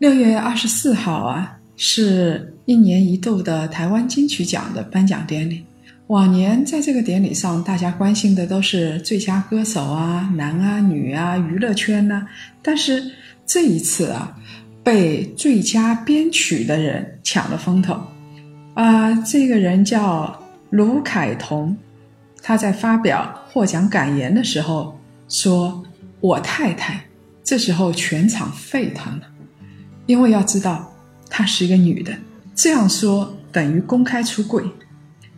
六月二十四号啊，是一年一度的台湾金曲奖的颁奖典礼。往年在这个典礼上，大家关心的都是最佳歌手啊、男啊、女啊、娱乐圈呐。但是这一次啊，被最佳编曲的人抢了风头。啊，这个人叫卢凯彤，他在发表获奖感言的时候说：“我太太。”这时候全场沸腾了。因为要知道，她是一个女的，这样说等于公开出柜。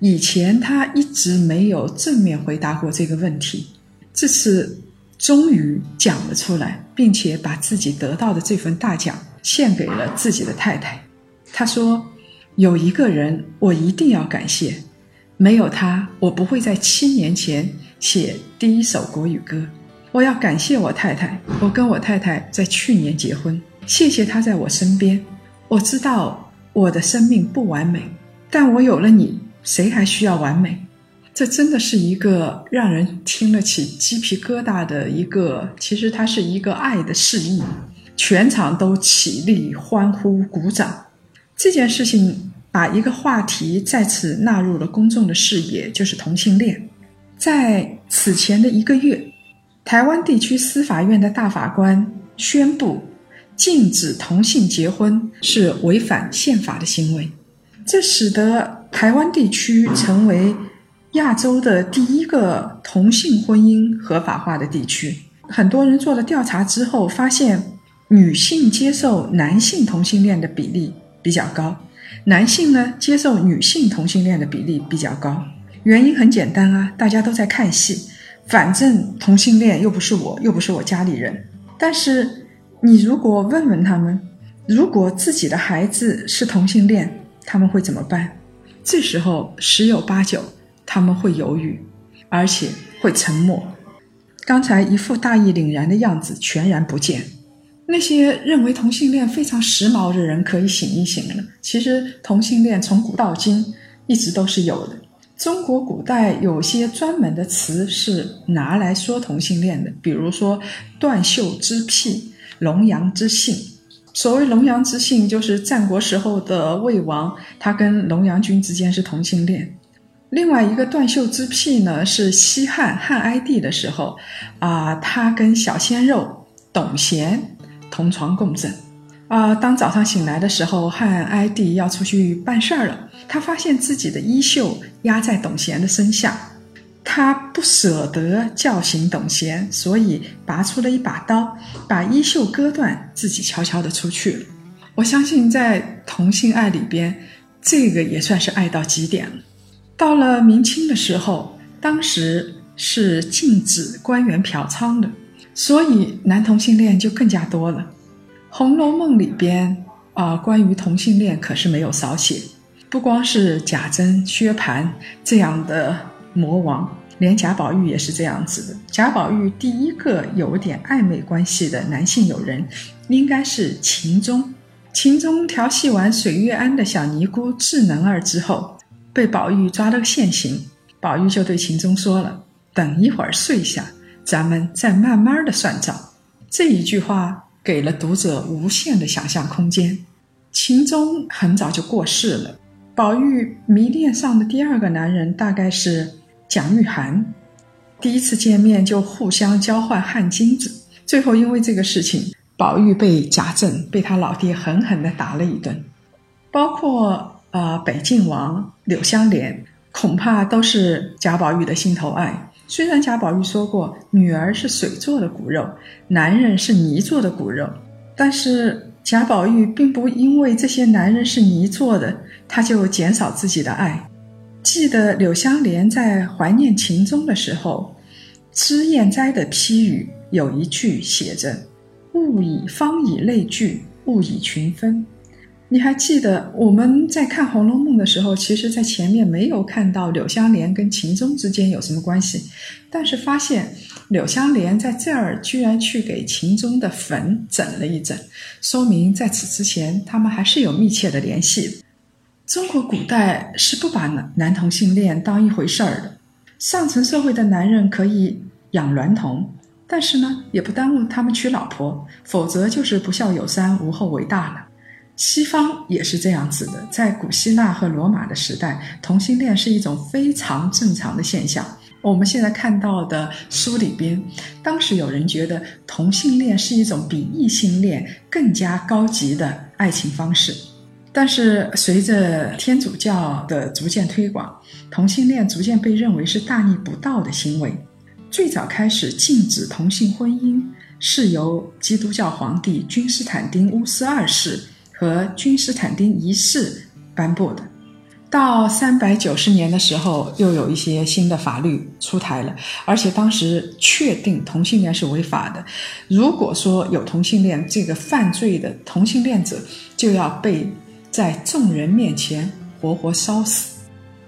以前她一直没有正面回答过这个问题，这次终于讲了出来，并且把自己得到的这份大奖献给了自己的太太。她说：“有一个人我一定要感谢，没有他，我不会在七年前写第一首国语歌。我要感谢我太太，我跟我太太在去年结婚。”谢谢他在我身边。我知道我的生命不完美，但我有了你，谁还需要完美？这真的是一个让人听了起鸡皮疙瘩的一个，其实它是一个爱的示意。全场都起立欢呼鼓掌。这件事情把一个话题再次纳入了公众的视野，就是同性恋。在此前的一个月，台湾地区司法院的大法官宣布。禁止同性结婚是违反宪法的行为，这使得台湾地区成为亚洲的第一个同性婚姻合法化的地区。很多人做了调查之后，发现女性接受男性同性恋的比例比较高，男性呢接受女性同性恋的比例比较高。原因很简单啊，大家都在看戏，反正同性恋又不是我，又不是我家里人，但是。你如果问问他们，如果自己的孩子是同性恋，他们会怎么办？这时候十有八九他们会犹豫，而且会沉默。刚才一副大义凛然的样子全然不见。那些认为同性恋非常时髦的人可以醒一醒了。其实同性恋从古到今一直都是有的。中国古代有些专门的词是拿来说同性恋的，比如说断袖之癖。龙阳之姓，所谓龙阳之姓，就是战国时候的魏王，他跟龙阳君之间是同性恋。另外一个断袖之癖呢，是西汉汉哀帝的时候，啊，他跟小鲜肉董贤同床共枕。啊，当早上醒来的时候，汉哀帝要出去办事儿了，他发现自己的衣袖压在董贤的身下。他不舍得叫醒董贤，所以拔出了一把刀，把衣袖割断，自己悄悄的出去了。我相信在同性爱里边，这个也算是爱到极点了。到了明清的时候，当时是禁止官员嫖娼的，所以男同性恋就更加多了。《红楼梦》里边啊，关于同性恋可是没有少写，不光是贾珍、薛蟠这样的。魔王，连贾宝玉也是这样子的。贾宝玉第一个有点暧昧关系的男性友人，应该是秦钟。秦钟调戏完水月庵的小尼姑智能儿之后，被宝玉抓了个现行。宝玉就对秦钟说了：“等一会儿睡下，咱们再慢慢的算账。”这一句话给了读者无限的想象空间。秦钟很早就过世了，宝玉迷恋上的第二个男人大概是。蒋玉菡第一次见面就互相交换汗巾子，最后因为这个事情，宝玉被贾政被他老爹狠狠地打了一顿。包括呃北静王柳湘莲，恐怕都是贾宝玉的心头爱。虽然贾宝玉说过女儿是水做的骨肉，男人是泥做的骨肉，但是贾宝玉并不因为这些男人是泥做的，他就减少自己的爱。记得柳湘莲在怀念秦钟的时候，《脂砚斋》的批语有一句写着：“物以方以类聚，物以群分。”你还记得我们在看《红楼梦》的时候，其实，在前面没有看到柳湘莲跟秦钟之间有什么关系，但是发现柳湘莲在这儿居然去给秦钟的坟整了一整，说明在此之前他们还是有密切的联系。中国古代是不把男男同性恋当一回事儿的，上层社会的男人可以养娈童，但是呢，也不耽误他们娶老婆，否则就是不孝有三，无后为大了。西方也是这样子的，在古希腊和罗马的时代，同性恋是一种非常正常的现象。我们现在看到的书里边，当时有人觉得同性恋是一种比异性恋更加高级的爱情方式。但是随着天主教的逐渐推广，同性恋逐渐被认为是大逆不道的行为。最早开始禁止同性婚姻，是由基督教皇帝君士坦丁乌斯二世。和君士坦丁一世颁布的，到三百九十年的时候，又有一些新的法律出台了，而且当时确定同性恋是违法的。如果说有同性恋这个犯罪的同性恋者，就要被在众人面前活活烧死。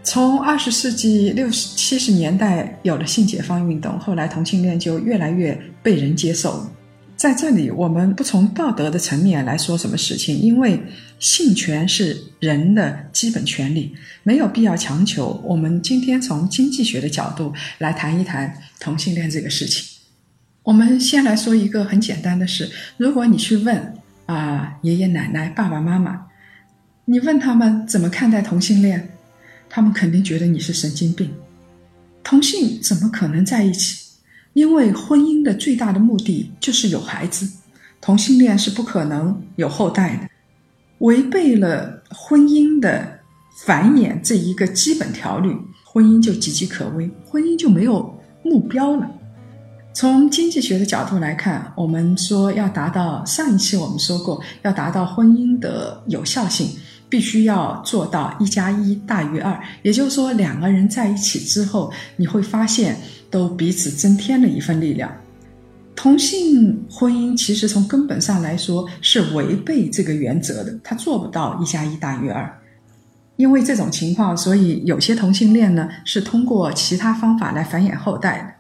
从二十世纪六十七十年代有了性解放运动，后来同性恋就越来越被人接受。在这里，我们不从道德的层面来说什么事情，因为性权是人的基本权利，没有必要强求。我们今天从经济学的角度来谈一谈同性恋这个事情。我们先来说一个很简单的事：如果你去问啊爷爷奶奶、爸爸妈妈，你问他们怎么看待同性恋，他们肯定觉得你是神经病。同性怎么可能在一起？因为婚姻的最大的目的就是有孩子，同性恋是不可能有后代的，违背了婚姻的繁衍这一个基本条律，婚姻就岌岌可危，婚姻就没有目标了。从经济学的角度来看，我们说要达到上一期我们说过，要达到婚姻的有效性，必须要做到一加一大于二，也就是说两个人在一起之后，你会发现。都彼此增添了一份力量。同性婚姻其实从根本上来说是违背这个原则的，它做不到一加一大于二。因为这种情况，所以有些同性恋呢是通过其他方法来繁衍后代的。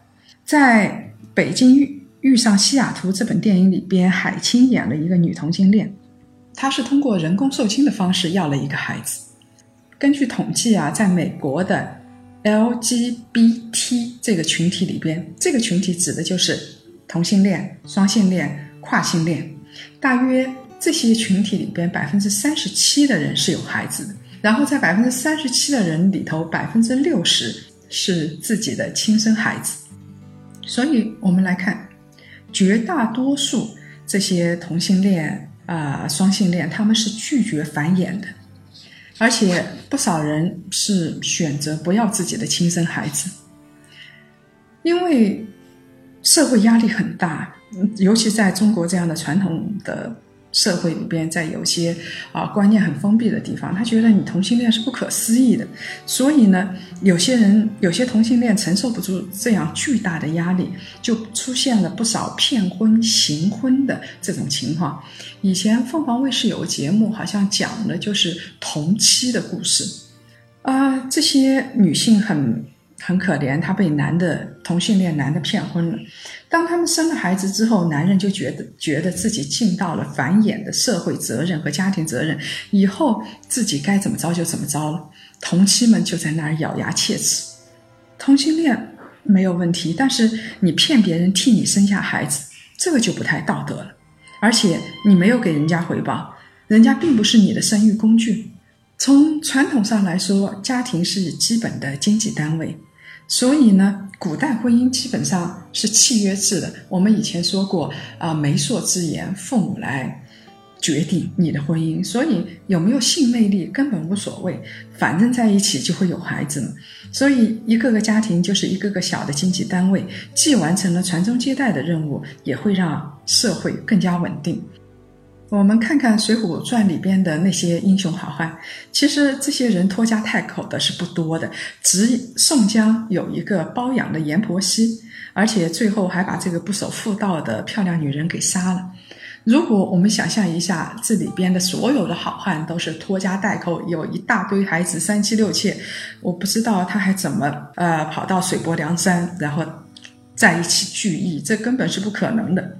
在《北京遇遇上西雅图》这本电影里边，海清演了一个女同性恋，她是通过人工受精的方式要了一个孩子。根据统计啊，在美国的。LGBT 这个群体里边，这个群体指的就是同性恋、双性恋、跨性恋。大约这些群体里边，百分之三十七的人是有孩子的。然后在百分之三十七的人里头，百分之六十是自己的亲生孩子。所以我们来看，绝大多数这些同性恋啊、双性恋，他们是拒绝繁衍的。而且不少人是选择不要自己的亲生孩子，因为社会压力很大，尤其在中国这样的传统的。社会里边，在有些啊观念很封闭的地方，他觉得你同性恋是不可思议的，所以呢，有些人有些同性恋承受不住这样巨大的压力，就出现了不少骗婚、行婚的这种情况。以前凤凰卫视有个节目，好像讲的就是同妻的故事，啊，这些女性很。很可怜，他被男的同性恋男的骗婚了。当他们生了孩子之后，男人就觉得觉得自己尽到了繁衍的社会责任和家庭责任，以后自己该怎么着就怎么着了。同妻们就在那儿咬牙切齿。同性恋没有问题，但是你骗别人替你生下孩子，这个就不太道德了。而且你没有给人家回报，人家并不是你的生育工具。从传统上来说，家庭是基本的经济单位。所以呢，古代婚姻基本上是契约制的。我们以前说过啊，媒妁之言，父母来决定你的婚姻。所以有没有性魅力根本无所谓，反正在一起就会有孩子。所以一个个家庭就是一个个小的经济单位，既完成了传宗接代的任务，也会让社会更加稳定。我们看看《水浒传》里边的那些英雄好汉，其实这些人拖家带口的是不多的，只宋江有一个包养的阎婆惜，而且最后还把这个不守妇道的漂亮女人给杀了。如果我们想象一下，这里边的所有的好汉都是拖家带口，有一大堆孩子，三妻六妾，我不知道他还怎么呃跑到水泊梁山，然后在一起聚义，这根本是不可能的。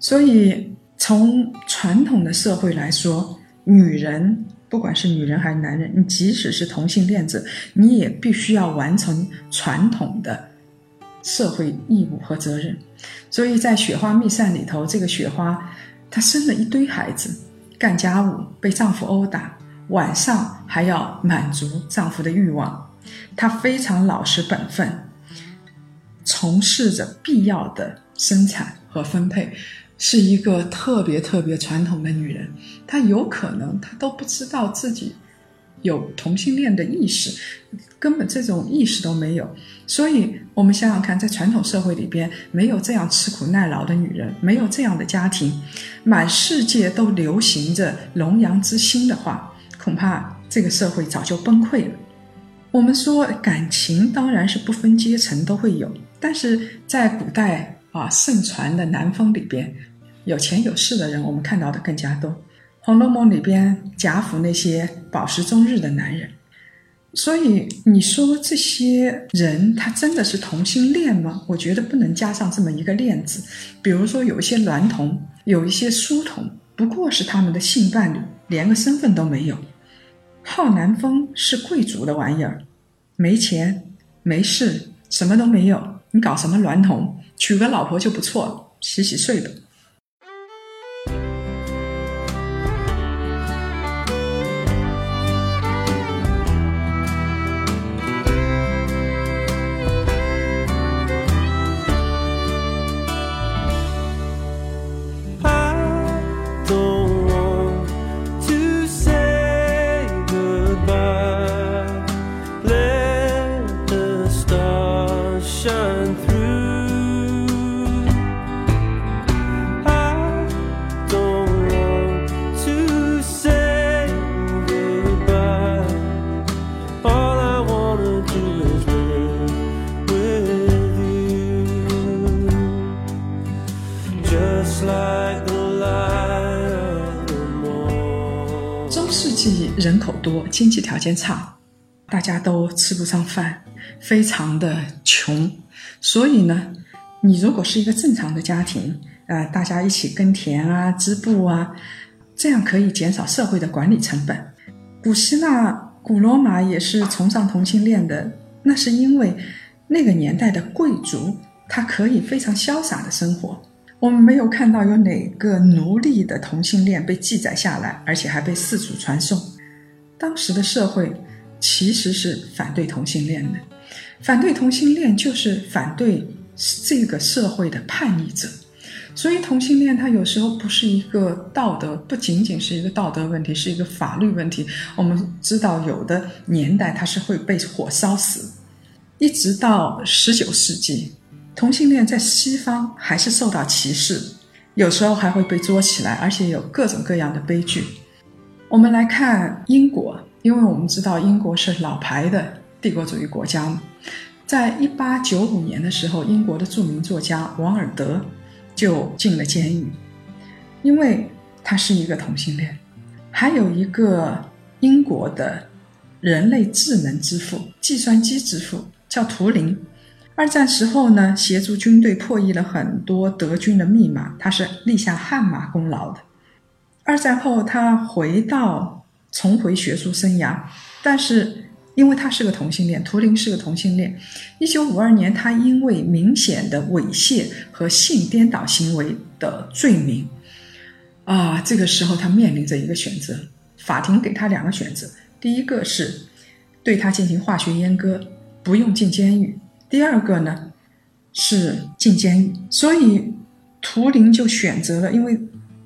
所以从传统的社会来说，女人不管是女人还是男人，你即使是同性恋者，你也必须要完成传统的社会义务和责任。所以在雪花秘扇里头，这个雪花她生了一堆孩子，干家务，被丈夫殴打，晚上还要满足丈夫的欲望。她非常老实本分，从事着必要的生产和分配。是一个特别特别传统的女人，她有可能她都不知道自己有同性恋的意识，根本这种意识都没有。所以，我们想想看，在传统社会里边，没有这样吃苦耐劳的女人，没有这样的家庭，满世界都流行着龙阳之心的话，恐怕这个社会早就崩溃了。我们说感情当然是不分阶层都会有，但是在古代啊盛传的南风里边。有钱有势的人，我们看到的更加多。《红楼梦》里边贾府那些饱食终日的男人，所以你说这些人他真的是同性恋吗？我觉得不能加上这么一个“恋”字。比如说有一些娈童，有一些书童，不过是他们的性伴侣，连个身份都没有。好南风是贵族的玩意儿，没钱没势，什么都没有，你搞什么娈童？娶个老婆就不错了，洗洗睡吧。口多，经济条件差，大家都吃不上饭，非常的穷。所以呢，你如果是一个正常的家庭，呃，大家一起耕田啊、织布啊，这样可以减少社会的管理成本。古希腊、古罗马也是崇尚同性恋的，那是因为那个年代的贵族他可以非常潇洒的生活。我们没有看到有哪个奴隶的同性恋被记载下来，而且还被四处传颂。当时的社会其实是反对同性恋的，反对同性恋就是反对这个社会的叛逆者，所以同性恋它有时候不是一个道德，不仅仅是一个道德问题，是一个法律问题。我们知道有的年代它是会被火烧死，一直到十九世纪，同性恋在西方还是受到歧视，有时候还会被捉起来，而且有各种各样的悲剧。我们来看英国，因为我们知道英国是老牌的帝国主义国家嘛。在一八九五年的时候，英国的著名作家王尔德就进了监狱，因为他是一个同性恋。还有一个英国的人类智能之父、计算机之父叫图灵，二战时候呢，协助军队破译了很多德军的密码，他是立下汗马功劳的。二战后，他回到重回学术生涯，但是因为他是个同性恋，图灵是个同性恋。一九五二年，他因为明显的猥亵和性颠倒行为的罪名，啊，这个时候他面临着一个选择，法庭给他两个选择：第一个是对他进行化学阉割，不用进监狱；第二个呢是进监狱。所以图灵就选择了，因为。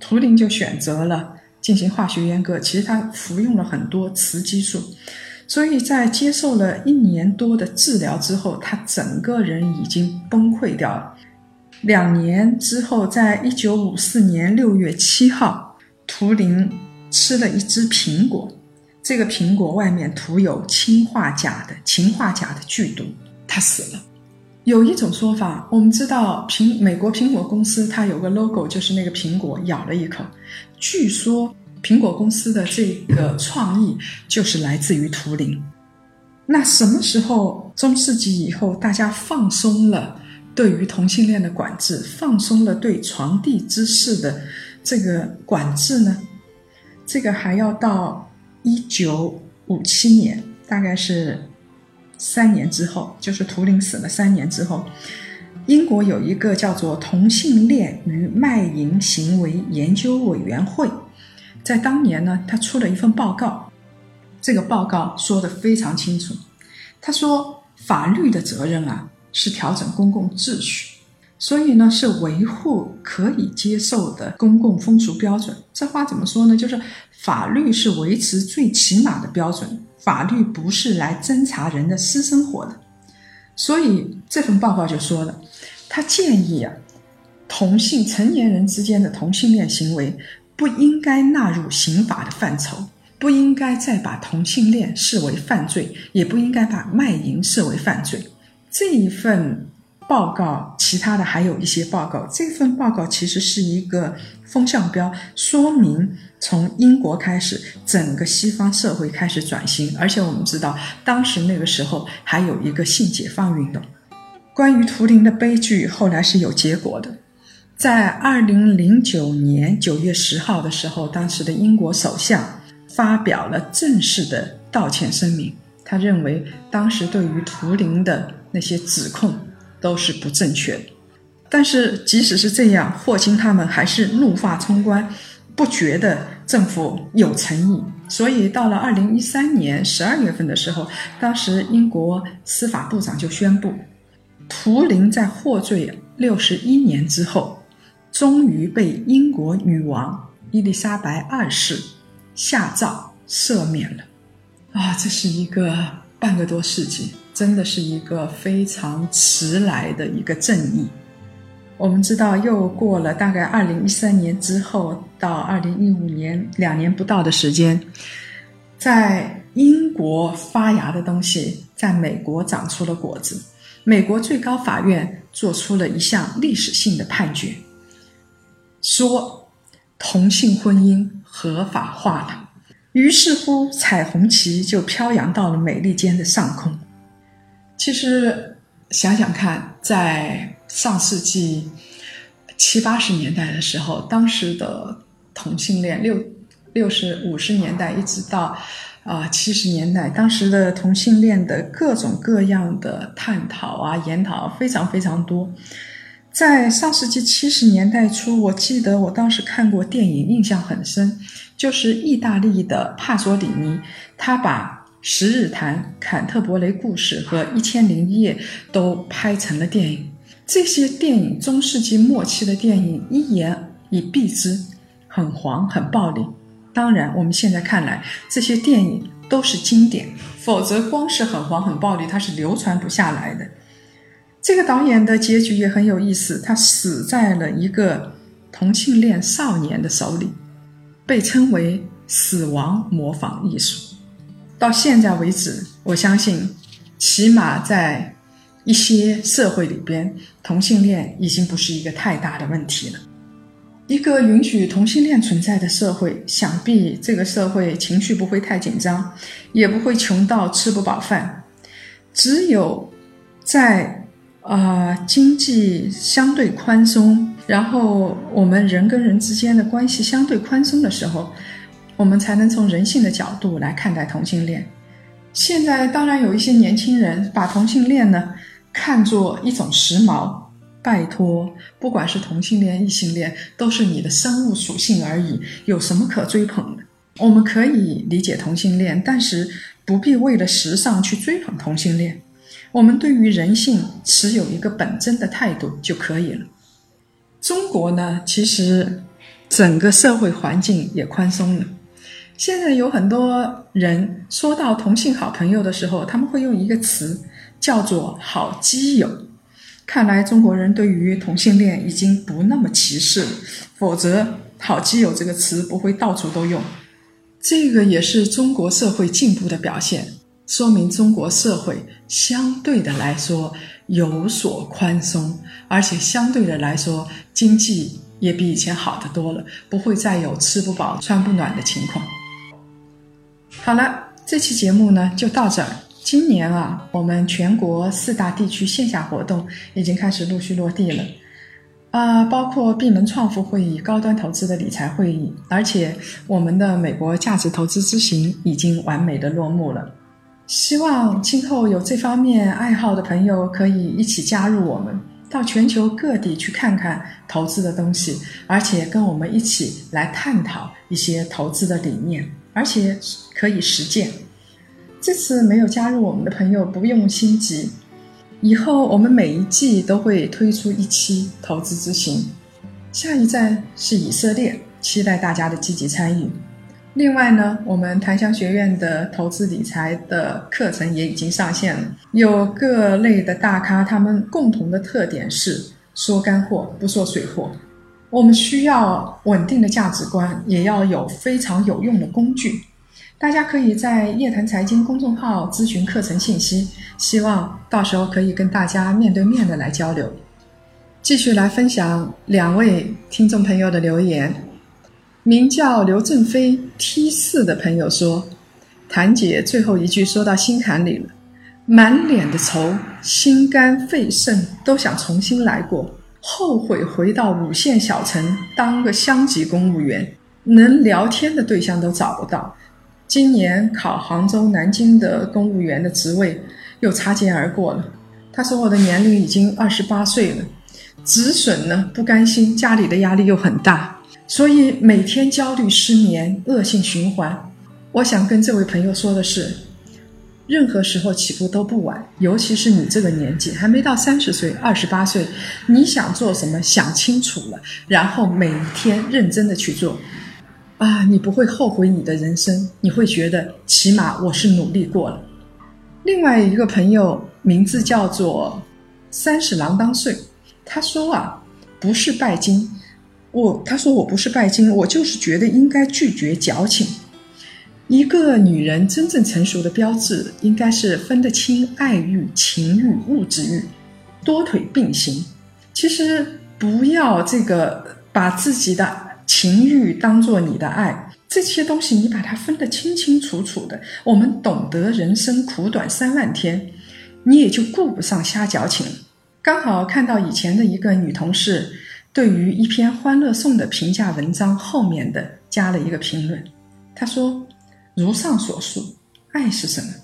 图灵就选择了进行化学阉割，其实他服用了很多雌激素，所以在接受了一年多的治疗之后，他整个人已经崩溃掉了。两年之后，在一九五四年六月七号，图灵吃了一只苹果，这个苹果外面涂有氰化钾的氰化钾的剧毒，他死了。有一种说法，我们知道苹美国苹果公司它有个 logo，就是那个苹果咬了一口。据说苹果公司的这个创意就是来自于图灵。那什么时候中世纪以后大家放松了对于同性恋的管制，放松了对传递知识的这个管制呢？这个还要到一九五七年，大概是三年之后，就是图灵死了三年之后，英国有一个叫做同性恋与卖淫行为研究委员会，在当年呢，他出了一份报告，这个报告说的非常清楚，他说法律的责任啊是调整公共秩序。所以呢，是维护可以接受的公共风俗标准。这话怎么说呢？就是法律是维持最起码的标准，法律不是来侦查人的私生活的。所以这份报告就说了，他建议啊，同性成年人之间的同性恋行为不应该纳入刑法的范畴，不应该再把同性恋视为犯罪，也不应该把卖淫视为犯罪。这一份。报告，其他的还有一些报告。这份报告其实是一个风向标，说明从英国开始，整个西方社会开始转型。而且我们知道，当时那个时候还有一个性解放运动。关于图灵的悲剧，后来是有结果的。在二零零九年九月十号的时候，当时的英国首相发表了正式的道歉声明。他认为，当时对于图灵的那些指控。都是不正确的，但是即使是这样，霍金他们还是怒发冲冠，不觉得政府有诚意。所以到了二零一三年十二月份的时候，当时英国司法部长就宣布，图灵在获罪六十一年之后，终于被英国女王伊丽莎白二世下诏赦免了。啊，这是一个半个多世纪。真的是一个非常迟来的一个正义。我们知道，又过了大概二零一三年之后，到二零一五年两年不到的时间，在英国发芽的东西，在美国长出了果子。美国最高法院做出了一项历史性的判决，说同性婚姻合法化了。于是乎，彩虹旗就飘扬到了美利坚的上空。其实想想看，在上世纪七八十年代的时候，当时的同性恋六六十五十年代一直到啊七十年代，当时的同性恋的各种各样的探讨啊研讨非常非常多。在上世纪七十年代初，我记得我当时看过电影，印象很深，就是意大利的帕索里尼，他把。《十日谈》《坎特伯雷故事》和《一千零一夜》都拍成了电影。这些电影，中世纪末期的电影，一言以蔽之，很黄、很暴力。当然，我们现在看来，这些电影都是经典，否则光是很黄、很暴力，它是流传不下来的。这个导演的结局也很有意思，他死在了一个同性恋少年的手里，被称为“死亡模仿艺术”。到现在为止，我相信，起码在一些社会里边，同性恋已经不是一个太大的问题了。一个允许同性恋存在的社会，想必这个社会情绪不会太紧张，也不会穷到吃不饱饭。只有在啊经济相对宽松，然后我们人跟人之间的关系相对宽松的时候。我们才能从人性的角度来看待同性恋。现在当然有一些年轻人把同性恋呢看作一种时髦。拜托，不管是同性恋、异性恋，都是你的生物属性而已，有什么可追捧的？我们可以理解同性恋，但是不必为了时尚去追捧同性恋。我们对于人性持有一个本真的态度就可以了。中国呢，其实整个社会环境也宽松了。现在有很多人说到同性好朋友的时候，他们会用一个词叫做“好基友”。看来中国人对于同性恋已经不那么歧视了，否则“好基友”这个词不会到处都用。这个也是中国社会进步的表现，说明中国社会相对的来说有所宽松，而且相对的来说，经济也比以前好得多了，不会再有吃不饱穿不暖的情况。好了，这期节目呢就到这儿。今年啊，我们全国四大地区线下活动已经开始陆续落地了，啊，包括闭门创富会议、高端投资的理财会议，而且我们的美国价值投资之行已经完美的落幕了。希望今后有这方面爱好的朋友可以一起加入我们，到全球各地去看看投资的东西，而且跟我们一起来探讨一些投资的理念，而且可以实践。这次没有加入我们的朋友不用心急，以后我们每一季都会推出一期投资之行，下一站是以色列，期待大家的积极参与。另外呢，我们檀香学院的投资理财的课程也已经上线了，有各类的大咖，他们共同的特点是说干货不说水货。我们需要稳定的价值观，也要有非常有用的工具。大家可以在夜谈财经公众号咨询课程信息，希望到时候可以跟大家面对面的来交流。继续来分享两位听众朋友的留言，名叫刘正飞 T 四的朋友说：“谭姐最后一句说到心坎里了，满脸的愁，心肝肺肾都想重新来过，后悔回到五线小城当个乡级公务员，能聊天的对象都找不到。”今年考杭州、南京的公务员的职位又擦肩而过了。他说：“我的年龄已经二十八岁了，止损呢不甘心，家里的压力又很大，所以每天焦虑、失眠，恶性循环。”我想跟这位朋友说的是，任何时候起步都不晚，尤其是你这个年纪，还没到三十岁、二十八岁，你想做什么，想清楚了，然后每天认真的去做。啊，你不会后悔你的人生，你会觉得起码我是努力过了。另外一个朋友名字叫做三十郎当岁，他说啊，不是拜金，我他说我不是拜金，我就是觉得应该拒绝矫情。一个女人真正成熟的标志，应该是分得清爱欲、情欲、物质欲，多腿并行。其实不要这个把自己的。情欲当做你的爱，这些东西你把它分得清清楚楚的。我们懂得人生苦短三万天，你也就顾不上瞎矫情。刚好看到以前的一个女同事对于一篇《欢乐颂》的评价文章后面的加了一个评论，她说：“如上所述，爱是什么？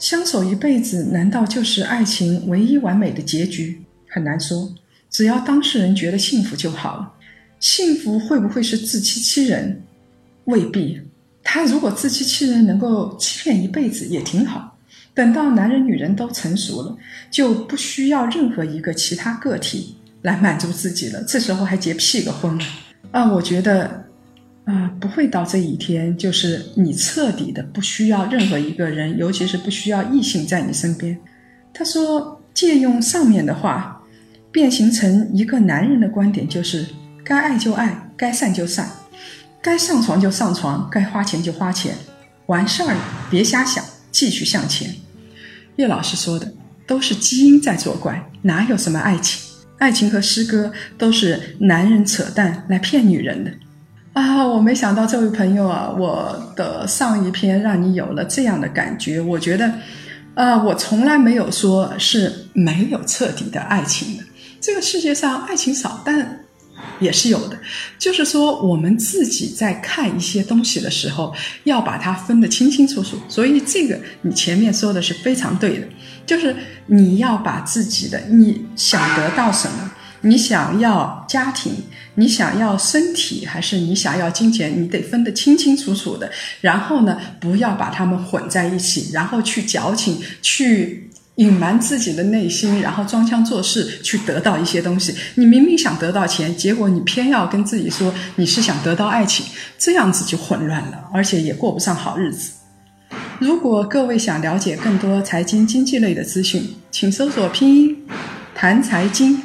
相守一辈子，难道就是爱情唯一完美的结局？很难说。只要当事人觉得幸福就好了。”幸福会不会是自欺欺人？未必。他如果自欺欺人，能够欺骗一辈子也挺好。等到男人女人都成熟了，就不需要任何一个其他个体来满足自己了。这时候还结屁个婚啊！我觉得啊，不会到这一天，就是你彻底的不需要任何一个人，尤其是不需要异性在你身边。他说，借用上面的话，变形成一个男人的观点就是。该爱就爱，该散就散，该上床就上床，该花钱就花钱，完事儿了，别瞎想，继续向前。叶老师说的都是基因在作怪，哪有什么爱情？爱情和诗歌都是男人扯淡来骗女人的啊！我没想到这位朋友啊，我的上一篇让你有了这样的感觉。我觉得，呃，我从来没有说是没有彻底的爱情的。这个世界上爱情少，但。也是有的，就是说我们自己在看一些东西的时候，要把它分得清清楚楚。所以这个你前面说的是非常对的，就是你要把自己的你想得到什么，你想要家庭，你想要身体，还是你想要金钱，你得分得清清楚楚的。然后呢，不要把它们混在一起，然后去矫情去。隐瞒自己的内心，然后装腔作势去得到一些东西。你明明想得到钱，结果你偏要跟自己说你是想得到爱情，这样子就混乱了，而且也过不上好日子。如果各位想了解更多财经经济类的资讯，请搜索拼音谈财经，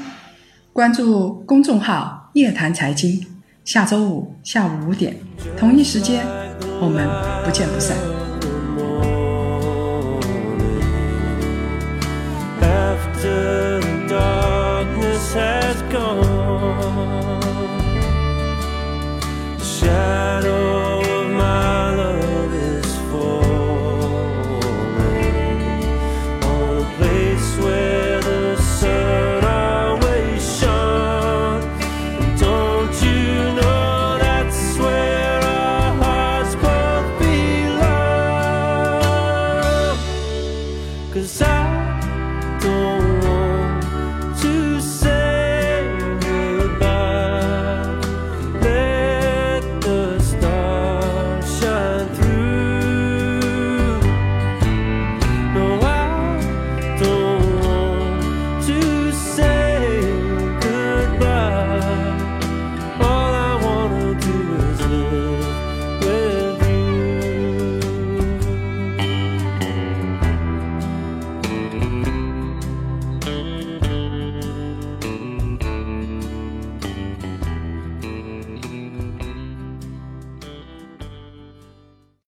关注公众号夜谈财经。下周五下午五点，同一时间，我们不见不散。